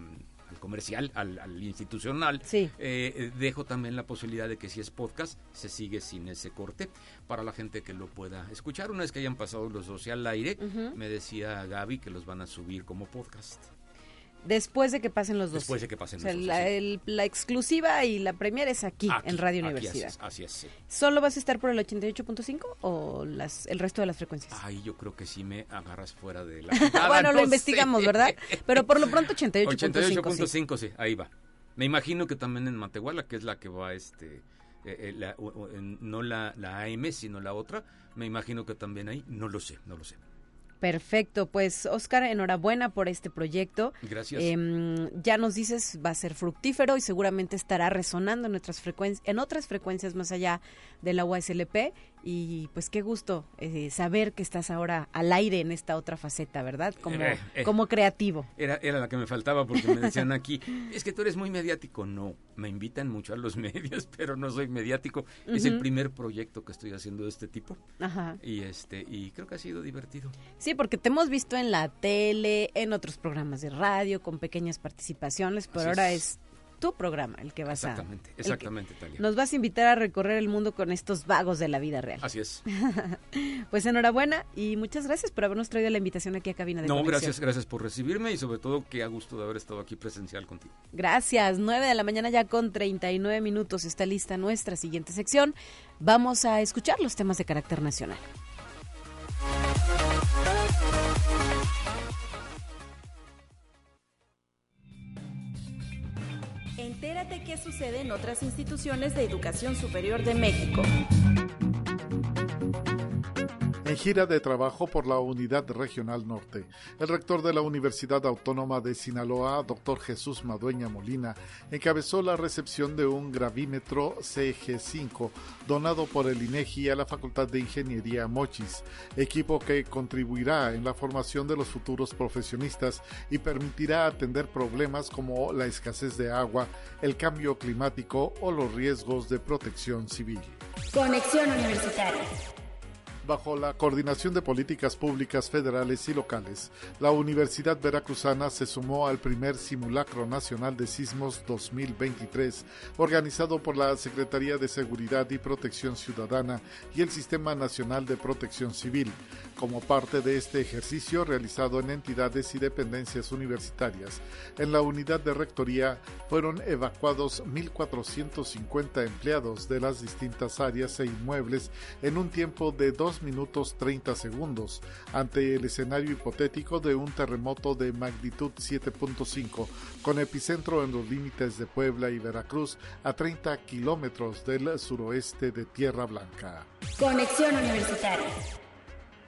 al comercial, al, al institucional, Sí. eh, eh, dejo también la posibilidad de que si es podcast, se sigue sin ese corte para la gente que lo pueda escuchar. Una vez que hayan pasado los dos al aire, me decía Gaby que los van a subir como podcast. Después de que pasen los dos. Después de que pasen O sea, los dos, la, sí. el- la exclusiva y la premier es aquí, Aquí, en Radio aquí, Universidad. Así es, así es, sí. ¿Solo vas a estar por el 88.5 o las, el resto de las frecuencias? Ay, yo creo que sí me agarras fuera de la... bueno, lo investigamos, sé. ¿verdad? Pero por lo pronto 88.5. sí. 88.5, sí, ahí va. Me imagino que también en Matehuala, que es la que va, este, eh, eh, la- o- o- en- no la, la AM, sino la otra, me imagino que también ahí, no lo sé, no lo sé. Perfecto, pues Oscar, enhorabuena por este proyecto. Gracias. Em, ya nos dices, va a ser fructífero y seguramente estará resonando en, otras frecuencias, en otras frecuencias más allá de la USLP. Y pues qué gusto eh, saber que estás ahora al aire en esta otra faceta, ¿verdad? Como, Eh, eh. como creativo. Era, era la que me faltaba porque me decían aquí, es que tú eres muy mediático. No, me invitan mucho a los medios, pero no soy mediático. Es el primer proyecto que estoy haciendo de este tipo Ajá. y este y creo que ha sido divertido. Sí, porque te hemos visto en la tele, en otros programas de radio, con pequeñas participaciones, pero Así ahora es. es tu programa el que vas a... Exactamente, exactamente, Talia. Nos vas a invitar a recorrer el mundo con estos vagos de la vida real. Así es. Pues enhorabuena y muchas gracias por habernos traído la invitación aquí a Cabina de No, Conexión. gracias, gracias por recibirme y sobre todo que a gusto de haber estado aquí presencial contigo. Gracias. 9 de la mañana ya con 39 minutos está lista nuestra siguiente sección. Vamos a escuchar los temas de carácter nacional. Entérate qué sucede en otras instituciones de educación superior de México. En gira de trabajo por la Unidad Regional Norte, el rector de la Universidad Autónoma de Sinaloa, doctor Jesús Madueña Molina, encabezó la recepción de un gravímetro CG5 donado por el INEGI a la Facultad de Ingeniería Mochis, equipo que contribuirá en la formación de los futuros profesionistas y permitirá atender problemas como la escasez de agua, el cambio climático o los riesgos de protección civil. Conexión Universitaria. Bajo la coordinación de políticas públicas federales y locales, la Universidad Veracruzana se sumó al primer Simulacro Nacional de Sismos 2023, organizado por la Secretaría de Seguridad y Protección Ciudadana y el Sistema Nacional de Protección Civil, como parte de este ejercicio realizado en entidades y dependencias universitarias. En la unidad de rectoría fueron evacuados 1.450 empleados de las distintas áreas e inmuebles en un tiempo de 2 minutos 30 segundos, ante el escenario hipotético de un terremoto de magnitud 7.5, con epicentro en los límites de Puebla y Veracruz, a 30 kilómetros del suroeste de Tierra Blanca. Conexión Universitaria.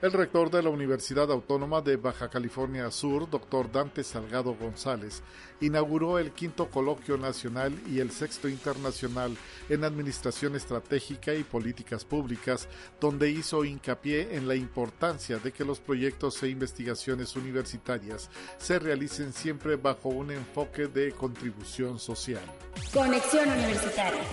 El rector de la Universidad Autónoma de Baja California Sur, doctor Dante Salgado González, inauguró el quinto coloquio nacional y el sexto internacional en Administración Estratégica y Políticas Públicas, donde hizo hincapié en la importancia de que los proyectos e investigaciones universitarias se realicen siempre bajo un enfoque de contribución social. Conexión Universitaria.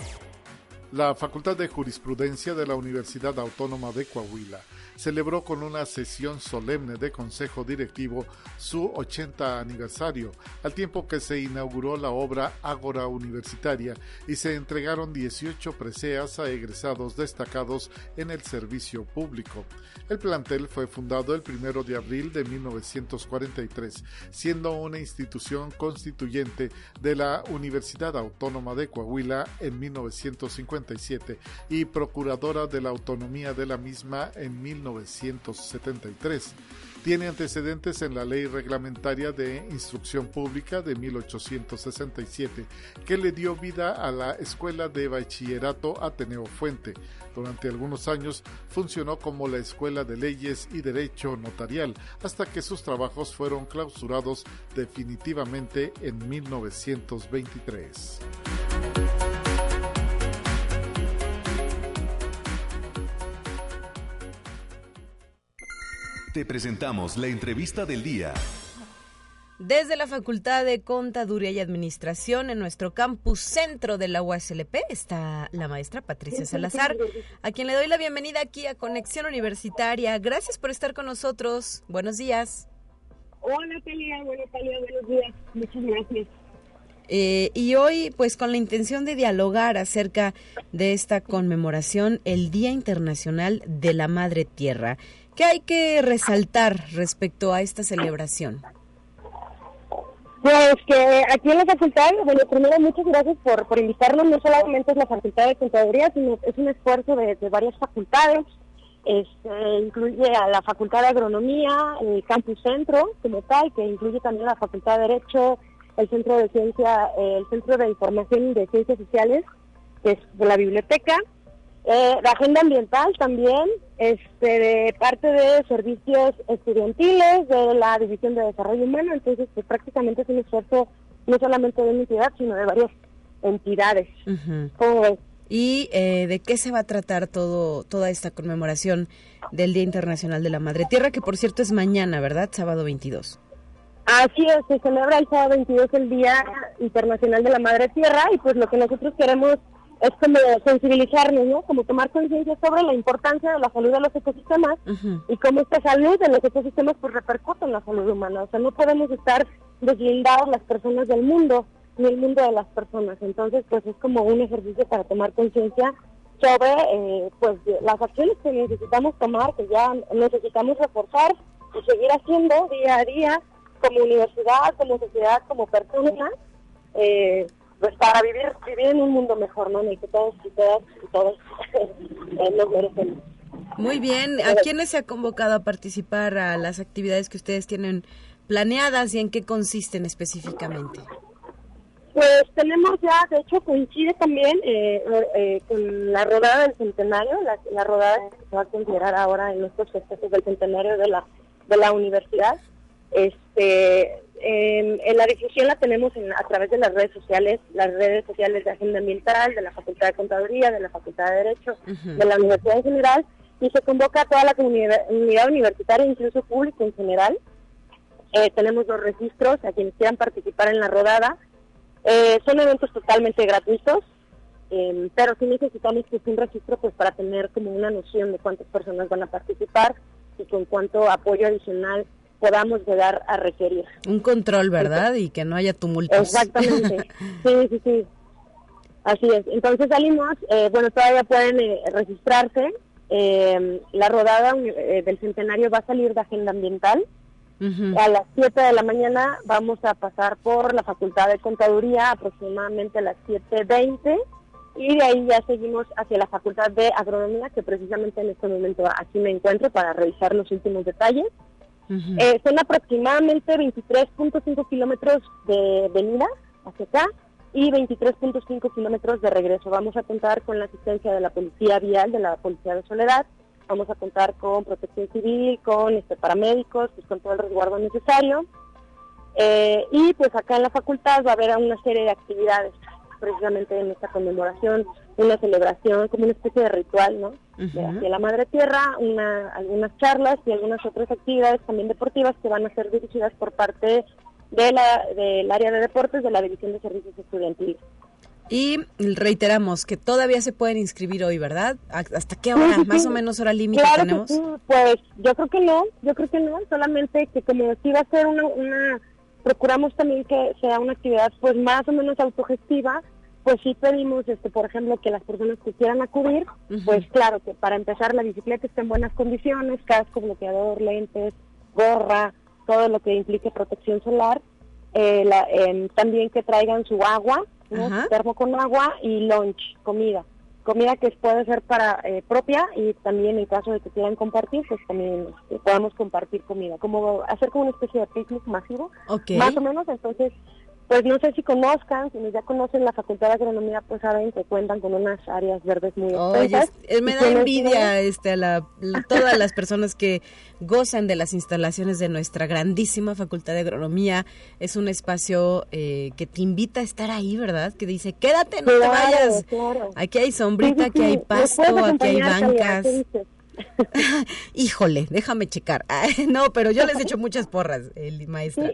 La Facultad de Jurisprudencia de la Universidad Autónoma de Coahuila celebró con una sesión solemne de Consejo Directivo su 80 aniversario, al tiempo que se inauguró la obra Ágora Universitaria y se entregaron 18 preseas a egresados destacados en el servicio público. El plantel fue fundado el 1 de abril de 1943, siendo una institución constituyente de la Universidad Autónoma de Coahuila en 1957 y procuradora de la autonomía de la misma en 1973. Tiene antecedentes en la Ley Reglamentaria de Instrucción Pública de 1867, que le dio vida a la Escuela de Bachillerato Ateneo Fuente. Durante algunos años funcionó como la Escuela de Leyes y Derecho Notarial, hasta que sus trabajos fueron clausurados definitivamente en 1923. Te presentamos la entrevista del día. Desde la Facultad de Contaduría y Administración en nuestro campus centro de la UASLP está la maestra Patricia Salazar, a quien le doy la bienvenida aquí a Conexión Universitaria. Gracias por estar con nosotros. Buenos días. Hola, Talia. Bueno, Talia, buenos días. Muchas gracias. Eh, y hoy, pues con la intención de dialogar acerca de esta conmemoración, el Día Internacional de la Madre Tierra. ¿Qué hay que resaltar respecto a esta celebración? Pues que aquí en la facultad, bueno, primero muchas gracias por, por invitarnos, no solamente es la facultad de contaduría, sino es un esfuerzo de, varias facultades, este, incluye a la facultad de agronomía, el campus centro como tal, que incluye también la facultad de derecho, el centro de ciencia, el centro de información de ciencias sociales, que es de la biblioteca, Eh, de agenda ambiental también, este, de parte de servicios estudiantiles, de la División de Desarrollo Humano, entonces pues prácticamente es un esfuerzo no solamente de una entidad, sino de varias entidades. ¿Y eh, de qué se va a tratar todo toda esta conmemoración del Día Internacional de la Madre Tierra, que por cierto es mañana, ¿verdad? Sábado 22. Así es, se celebra el sábado 22 el Día Internacional de la Madre Tierra y pues lo que nosotros queremos es como sensibilizarnos, ¿no? Como tomar conciencia sobre la importancia de la salud de los ecosistemas y cómo esta salud de los ecosistemas pues repercute en la salud humana. O sea, no podemos estar deslindados las personas del mundo ni el mundo de las personas. Entonces, pues es como un ejercicio para tomar conciencia sobre eh, pues las acciones que necesitamos tomar, que ya necesitamos reforzar y seguir haciendo día a día como universidad, como sociedad, como persona. Eh, pues para vivir, vivir en un mundo mejor, ¿no? En el que todos y todas y todos eh, nos merecemos. Muy bien, ¿a quiénes se ha convocado a participar a las actividades que ustedes tienen planeadas y en qué consisten específicamente? Pues tenemos ya, de hecho coincide también eh, eh, con la rodada del centenario, la, la, rodada que se va a considerar ahora en nuestros festejos del centenario de la de la universidad. Este, en la difusión la tenemos a través de las redes sociales, las redes sociales de Agenda Ambiental, de la Facultad de Contaduría, de la Facultad de Derecho, de la Universidad en general, y se convoca a toda la comunidad, universitaria, incluso público en general. Eh, tenemos dos registros a quienes quieran participar en la rodada. Eh, son eventos totalmente gratuitos, em, pero sí necesitamos que un registro pues para tener como una noción de cuántas personas van a participar y con cuánto apoyo adicional podamos llegar a requerir. Un control, ¿verdad? y que no haya tumultos. Exactamente. sí, sí, sí. Así es. Entonces salimos, eh, bueno, todavía pueden eh, registrarse. Eh, la rodada del centenario va a salir de agenda ambiental. A las 7 de la mañana vamos a pasar por la Facultad de Contaduría aproximadamente a las 7.20 y de ahí ya seguimos hacia la Facultad de Agronomía, que precisamente en este momento aquí me encuentro para revisar los últimos detalles. Eh, son aproximadamente 23.5 kilómetros de venida hacia acá y 23.5 kilómetros de regreso. Vamos a contar con la asistencia de la Policía Vial, de la Policía de Soledad. Vamos a contar con protección civil, con este, paramédicos, pues, con todo el resguardo necesario. Eh, y pues acá en la facultad va a haber una serie de actividades precisamente en esta conmemoración, una celebración, como una especie de ritual, ¿no? de, la Madre Tierra, una, algunas charlas y algunas otras actividades también deportivas que van a ser dirigidas por parte de la, del área de deportes de la División de Servicios Estudiantiles. Y reiteramos que todavía se pueden inscribir hoy, ¿verdad? ¿Hasta qué hora? Más o menos hora límite tenemos. Pues yo creo que no, yo creo que no, solamente que como si va a ser una, una procuramos también que sea una actividad pues más o menos autogestiva pues sí pedimos, este, por ejemplo, que las personas que quieran acudir, pues claro, que para empezar la bicicleta esté en buenas condiciones, casco, bloqueador, lentes, gorra, todo lo que implique protección solar, eh, em, también que traigan su agua, ¿no? termo con agua y lunch, comida. Comida que puede ser para eh, propia y también en caso de que quieran compartir, pues también este, podamos compartir comida. Como hacer como una especie de picnic masivo, más o menos. Entonces, pues no sé si conozcan, si ya conocen la Facultad de Agronomía, pues saben que cuentan con unas áreas verdes muy Oye, me da envidia este, a la, todas las personas que gozan de las instalaciones de nuestra grandísima Facultad de Agronomía. Es un espacio eh, que te invita a estar ahí, ¿verdad? Que dice, quédate, no te vayas. Aquí hay sombrita, aquí hay pasto, aquí hay bancas. Híjole, déjame checar. no, pero yo les he hecho muchas porras, el maestra.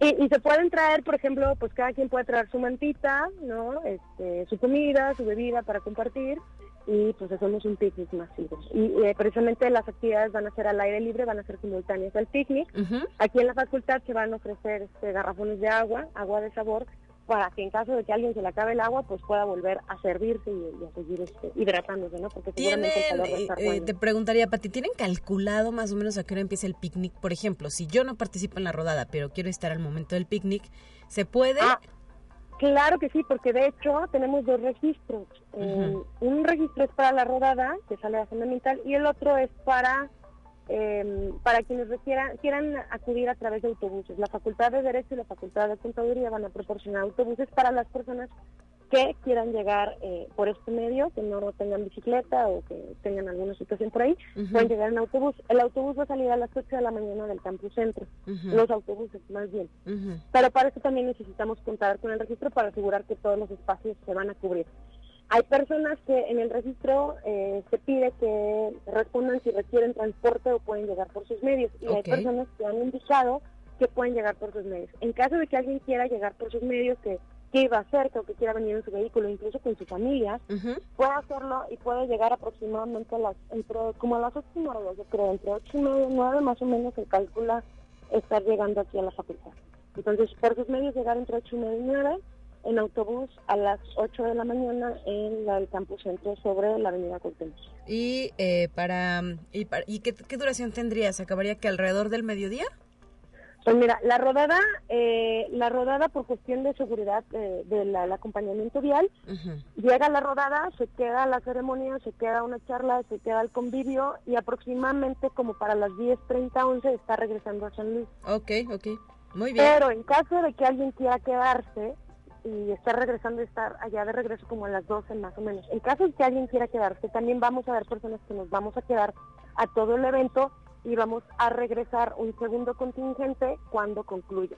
Y, se pueden traer, por ejemplo, pues cada quien puede traer su mantita, ¿no? Este, su comida, su bebida para compartir y pues hacemos un picnic masivo. Y eh, precisamente las actividades van a ser al aire libre, van a ser simultáneas al picnic. Aquí en la facultad se van a ofrecer este, garrafones de agua, agua de sabor, para que en caso de que alguien se le acabe el agua, pues pueda volver a servirse y, a seguir este, hidratándose, ¿no? Porque seguramente el calor va eh, Te preguntaría, Pati, ¿tienen calculado más o menos a qué hora empieza el picnic? Por ejemplo, si yo no participo en la rodada, pero quiero estar al momento del picnic, ¿se puede? Ah, claro que sí, porque de hecho tenemos dos registros. Eh, un registro es para la rodada, que sale a fundamental, y el otro es para eh, para quienes requieran, quieran acudir a través de autobuses. La Facultad de Derecho y la Facultad de Contaduría van a proporcionar autobuses para las personas que quieran llegar eh, por este medio, que no tengan bicicleta o que tengan alguna situación por ahí, pueden llegar en autobús. El autobús va a salir a las 8 de la mañana del campus centro, los autobuses más bien. Pero para eso también necesitamos contar con el registro para asegurar que todos los espacios se van a cubrir. Hay personas que en el registro eh, se pide que respondan si requieren transporte o pueden llegar por sus medios. Y hay personas que han indicado que pueden llegar por sus medios. En caso de que alguien quiera llegar por sus medios, que, que iba cerca o que quiera venir en su vehículo, incluso con su familia, puede hacerlo y puede llegar aproximadamente a las, entre, como a las ocho y media, yo creo, entre ocho y media y nueve más o menos se calcula estar llegando aquí a la facultad. Entonces, por sus medios llegar entre ocho y media y nueve en autobús a las 8 de la mañana en el campus centro sobre la avenida Cuauhtémoc. ¿Y, eh, para, y, ¿y qué, duración tendría? ¿Se acabaría que alrededor del mediodía? Pues mira, la rodada, eh, la rodada por cuestión de seguridad eh, del acompañamiento vial, llega la rodada, se queda la ceremonia, se queda una charla, se queda el convivio y aproximadamente como para las 10.30, 11 está regresando a San Luis. Ok, ok, muy bien. Pero en caso de que alguien quiera quedarse, y estar regresando, estar allá de regreso como a las 12 más o menos. En caso de que alguien quiera quedarse, también vamos a ver personas que nos vamos a quedar a todo el evento y vamos a regresar un segundo contingente cuando concluya.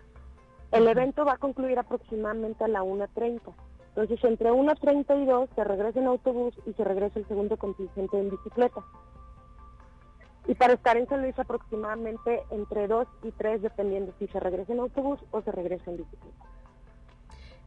El evento va a concluir aproximadamente a la 1.30. Entonces, entre 1.30 y 2 se regresa en autobús y se regresa el segundo contingente en bicicleta. Y para estar en San Luis aproximadamente entre 2 y 3, dependiendo si se regresa en autobús o se regresa en bicicleta.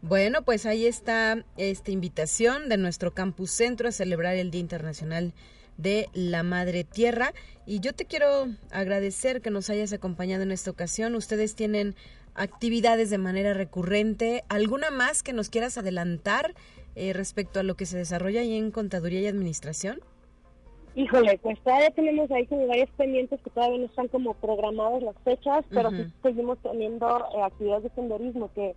Bueno, pues ahí está esta invitación de nuestro campus centro a celebrar el Día Internacional de la Madre Tierra. Y yo te quiero agradecer que nos hayas acompañado en esta ocasión. Ustedes tienen actividades de manera recurrente. ¿Alguna más que nos quieras adelantar eh, respecto a lo que se desarrolla ahí en Contaduría y Administración? Híjole, pues todavía tenemos ahí como varios pendientes que todavía no están como programadas las fechas, pero sí seguimos teniendo eh, actividades de senderismo que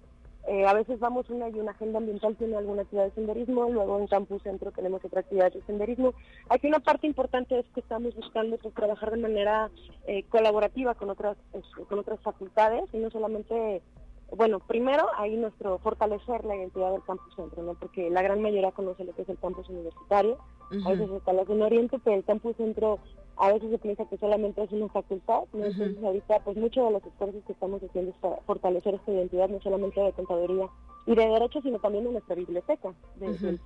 eh, a veces vamos una y una agenda ambiental tiene alguna actividad de senderismo, luego en Campus Centro tenemos otra actividad de senderismo. Aquí una parte importante es que estamos buscando pues, trabajar de manera eh, colaborativa con otras, con otras facultades y no solamente bueno, primero ahí nuestro fortalecer la identidad del campus centro, ¿no? Porque la gran mayoría conoce lo que es el campus universitario, a veces está la zona oriente, pero el campus centro a veces se piensa que solamente es una facultad, ¿no? entonces ahorita pues muchos de los esfuerzos que estamos haciendo es para fortalecer esta identidad, no solamente de contaduría y de derecho, sino también de nuestra biblioteca, de, de,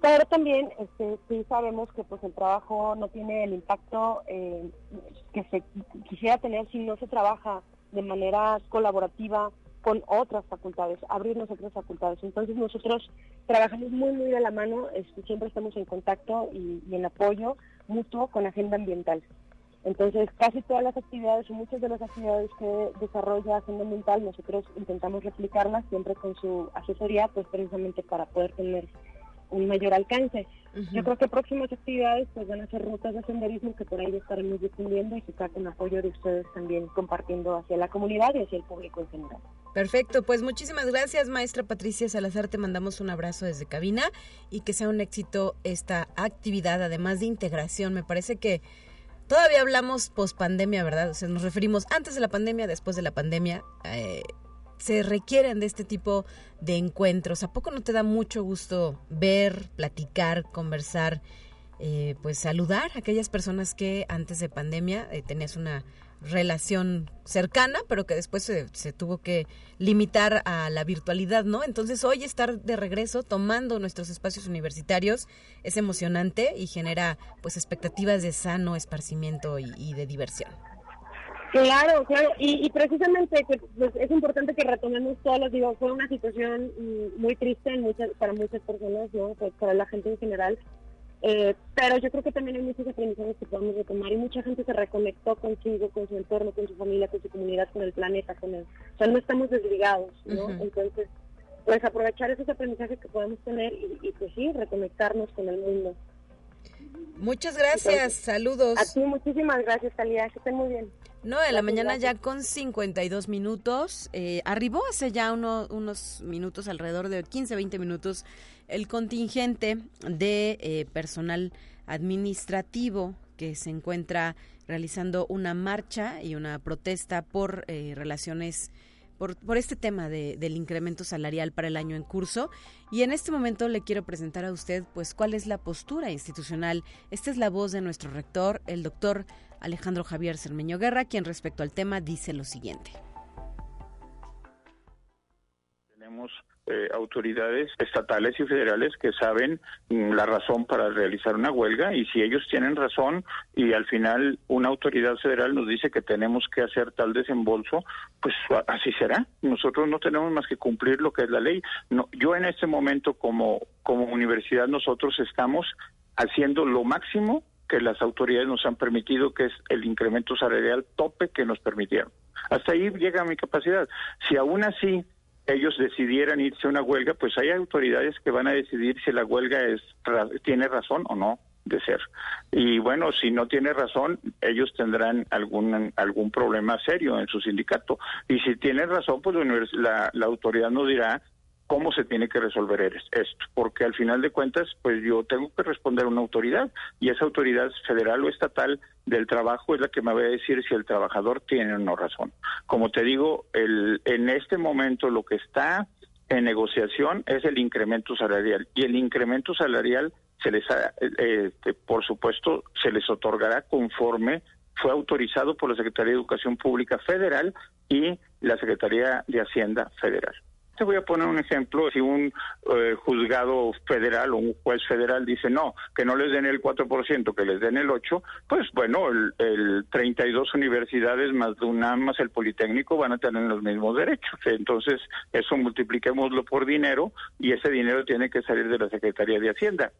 Pero también este, sí sabemos que pues el trabajo no tiene el impacto eh, que se quisiera tener si no se trabaja de manera colaborativa con otras facultades, abrirnos otras facultades. Entonces nosotros trabajamos muy, muy de la mano, este, siempre estamos en contacto y, en apoyo mutuo con Agenda Ambiental. Entonces, casi todas las actividades o muchas de las actividades que desarrolla Agenda Ambiental, nosotros intentamos replicarlas siempre con su asesoría, pues precisamente para poder tener un mayor alcance. Yo creo que próximas actividades pues van a ser rutas de senderismo que por ahí estaremos difundiendo y quizá con apoyo de ustedes también compartiendo hacia la comunidad y hacia el público en general. Perfecto, pues muchísimas gracias maestra Patricia Salazar, te mandamos un abrazo desde cabina y que sea un éxito esta actividad, además de integración, me parece que todavía hablamos post pandemia, ¿verdad? O sea, nos referimos antes de la pandemia, después de la pandemia. Eh, se requieren de este tipo de encuentros. ¿A poco no te da mucho gusto ver, platicar, conversar, eh, pues saludar a aquellas personas que antes de pandemia eh, tenías una relación cercana, pero que después se, se, tuvo que limitar a la virtualidad, ¿no? Entonces hoy estar de regreso tomando nuestros espacios universitarios es emocionante y genera pues expectativas de sano esparcimiento y de diversión. Claro, claro, y, precisamente pues, es importante que retomemos todos digo, fue una situación mm, muy triste en muchas, para muchas personas, ¿no? Pues, para la gente en general, eh, pero yo creo que también hay muchas aprendizajes que podemos retomar y mucha gente se reconectó consigo, con su entorno, con su familia, con su comunidad, con el planeta, con el, o sea, no estamos desligados, ¿no? Entonces, pues aprovechar esos aprendizajes que podemos tener y, y pues sí, reconectarnos con el mundo. Muchas gracias, saludos. A ti muchísimas gracias, Talía, que estén muy bien. No, de la mañana ya con 52 minutos. Eh, arribó hace ya unos minutos, alrededor de 15, 20 minutos, el contingente de eh, personal administrativo que se encuentra realizando una marcha y una protesta por eh, relaciones por, por este tema de, del incremento salarial para el año en curso. Y en este momento le quiero presentar a usted, pues, cuál es la postura institucional. Esta es la voz de nuestro rector, el doctor Alejandro Javier Cermeño Guerra, quien respecto al tema dice lo siguiente. Tenemos eh, autoridades estatales y federales que saben mm, la razón para realizar una huelga y si ellos tienen razón y al final una autoridad federal nos dice que tenemos que hacer tal desembolso, pues así será. Nosotros no tenemos más que cumplir lo que es la ley. No, yo en este momento como como universidad nosotros estamos haciendo lo máximo que las autoridades nos han permitido, que es el incremento salarial tope que nos permitieron. Hasta ahí llega mi capacidad. Si aún así ellos decidieran irse a una huelga, pues hay autoridades que van a decidir si la huelga es tiene razón o no de ser. Y bueno, si no tiene razón, ellos tendrán algún algún problema serio en su sindicato. Y si tiene razón, pues la, la autoridad nos dirá cómo se tiene que resolver esto, porque al final de cuentas, pues yo tengo que responder a una autoridad y esa autoridad federal o estatal del trabajo es la que me va a decir si el trabajador tiene o no razón. Como te digo, el, en este momento lo que está en negociación es el incremento salarial y el incremento salarial se les eh, por supuesto se les otorgará conforme fue autorizado por la Secretaría de Educación Pública Federal y la Secretaría de Hacienda Federal. Voy a poner un ejemplo, si un eh, juzgado federal o un juez federal dice no, que no les den el 4%, que les den el 8%, pues bueno, el, el 32 universidades más de UNAM más el Politécnico van a tener los mismos derechos. Entonces, eso multipliquémoslo por dinero y ese dinero tiene que salir de la Secretaría de Hacienda.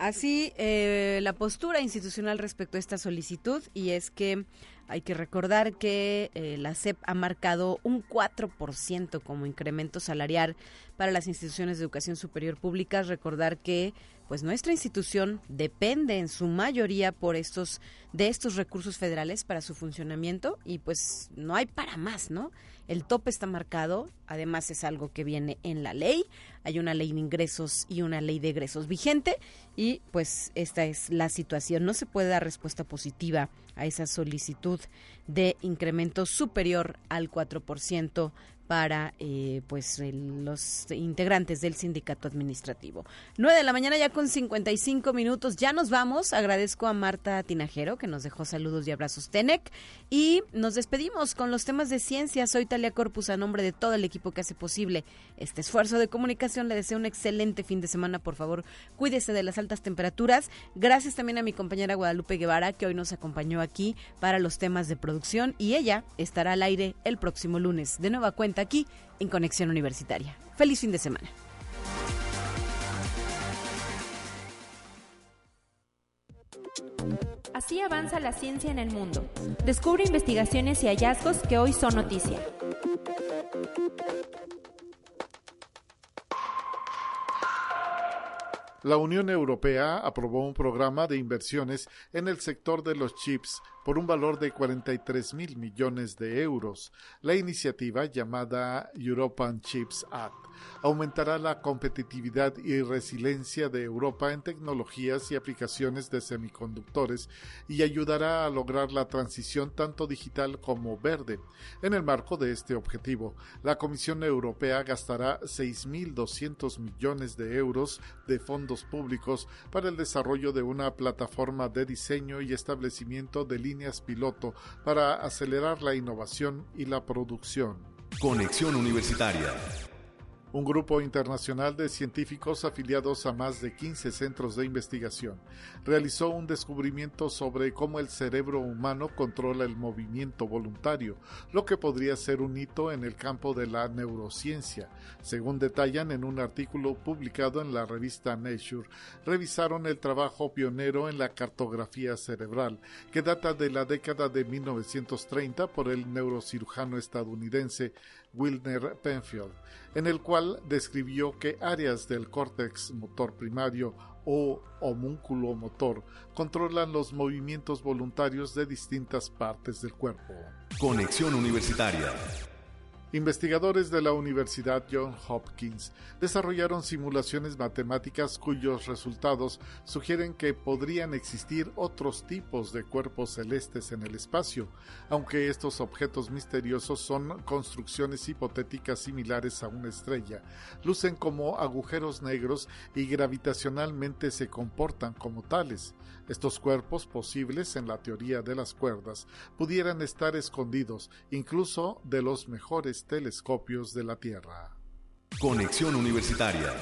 Así, eh, la postura institucional respecto a esta solicitud y es que hay que recordar que eh, la SEP ha marcado un 4% como incremento salarial para las instituciones de educación superior públicas. Recordar que pues nuestra institución depende en su mayoría por estos de estos recursos federales para su funcionamiento y pues no hay para más, ¿no? El tope está marcado, además es algo que viene en la ley, hay una ley de ingresos y una ley de egresos vigente y pues esta es la situación, no se puede dar respuesta positiva a esa solicitud de incremento superior al 4% para eh, pues los integrantes del sindicato administrativo. 9 de la mañana ya con 55 minutos, ya nos vamos. Agradezco a Marta Tinajero que nos dejó saludos y abrazos Tenec y nos despedimos con los temas de ciencia. Soy Talia Corpus a nombre de todo el equipo que hace posible este esfuerzo de comunicación. Le deseo un excelente fin de semana, por favor. Cuídese de las altas temperaturas. Gracias también a mi compañera Guadalupe Guevara que hoy nos acompañó aquí para los temas de producción y ella estará al aire el próximo lunes. De nueva cuenta aquí en Conexión Universitaria. Feliz fin de semana. Así avanza la ciencia en el mundo. Descubre investigaciones y hallazgos que hoy son noticia. La Unión Europea aprobó un programa de inversiones en el sector de los chips por un valor de 43 mil millones de euros. La iniciativa llamada European Chips Act aumentará la competitividad y resiliencia de Europa en tecnologías y aplicaciones de semiconductores y ayudará a lograr la transición tanto digital como verde. En el marco de este objetivo, la Comisión Europea gastará 6.200 millones de euros de fondos públicos para el desarrollo de una plataforma de diseño y establecimiento de líneas piloto para acelerar la innovación y la producción. Conexión Universitaria un grupo internacional de científicos afiliados a más de 15 centros de investigación realizó un descubrimiento sobre cómo el cerebro humano controla el movimiento voluntario, lo que podría ser un hito en el campo de la neurociencia. Según detallan en un artículo publicado en la revista Nature, revisaron el trabajo pionero en la cartografía cerebral, que data de la década de 1930 por el neurocirujano estadounidense Wilner Penfield, en el cual describió que áreas del córtex motor primario o homúnculo motor controlan los movimientos voluntarios de distintas partes del cuerpo. Conexión Universitaria. Investigadores de la Universidad John Hopkins desarrollaron simulaciones matemáticas cuyos resultados sugieren que podrían existir otros tipos de cuerpos celestes en el espacio, aunque estos objetos misteriosos son construcciones hipotéticas similares a una estrella, lucen como agujeros negros y gravitacionalmente se comportan como tales. Estos cuerpos posibles en la teoría de las cuerdas pudieran estar escondidos incluso de los mejores telescopios de la Tierra. Conexión Universitaria.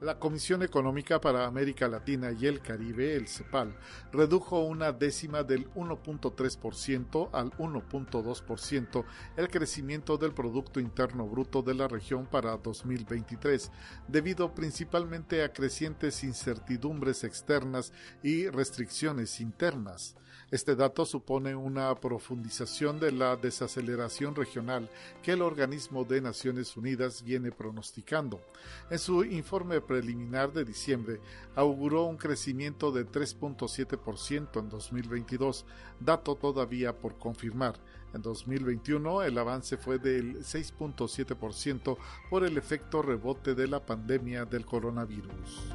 La Comisión Económica para América Latina y el Caribe, el CEPAL, redujo una décima del 1.3% al 1.2% el crecimiento del Producto Interno Bruto de la región para 2023, debido principalmente a crecientes incertidumbres externas y restricciones internas. Este dato supone una profundización de la desaceleración regional que el organismo de Naciones Unidas viene pronosticando. En su informe preliminar de diciembre, auguró un crecimiento de 3.7% en 2022, dato todavía por confirmar. En 2021 el avance fue del 6.7% por el efecto rebote de la pandemia del coronavirus.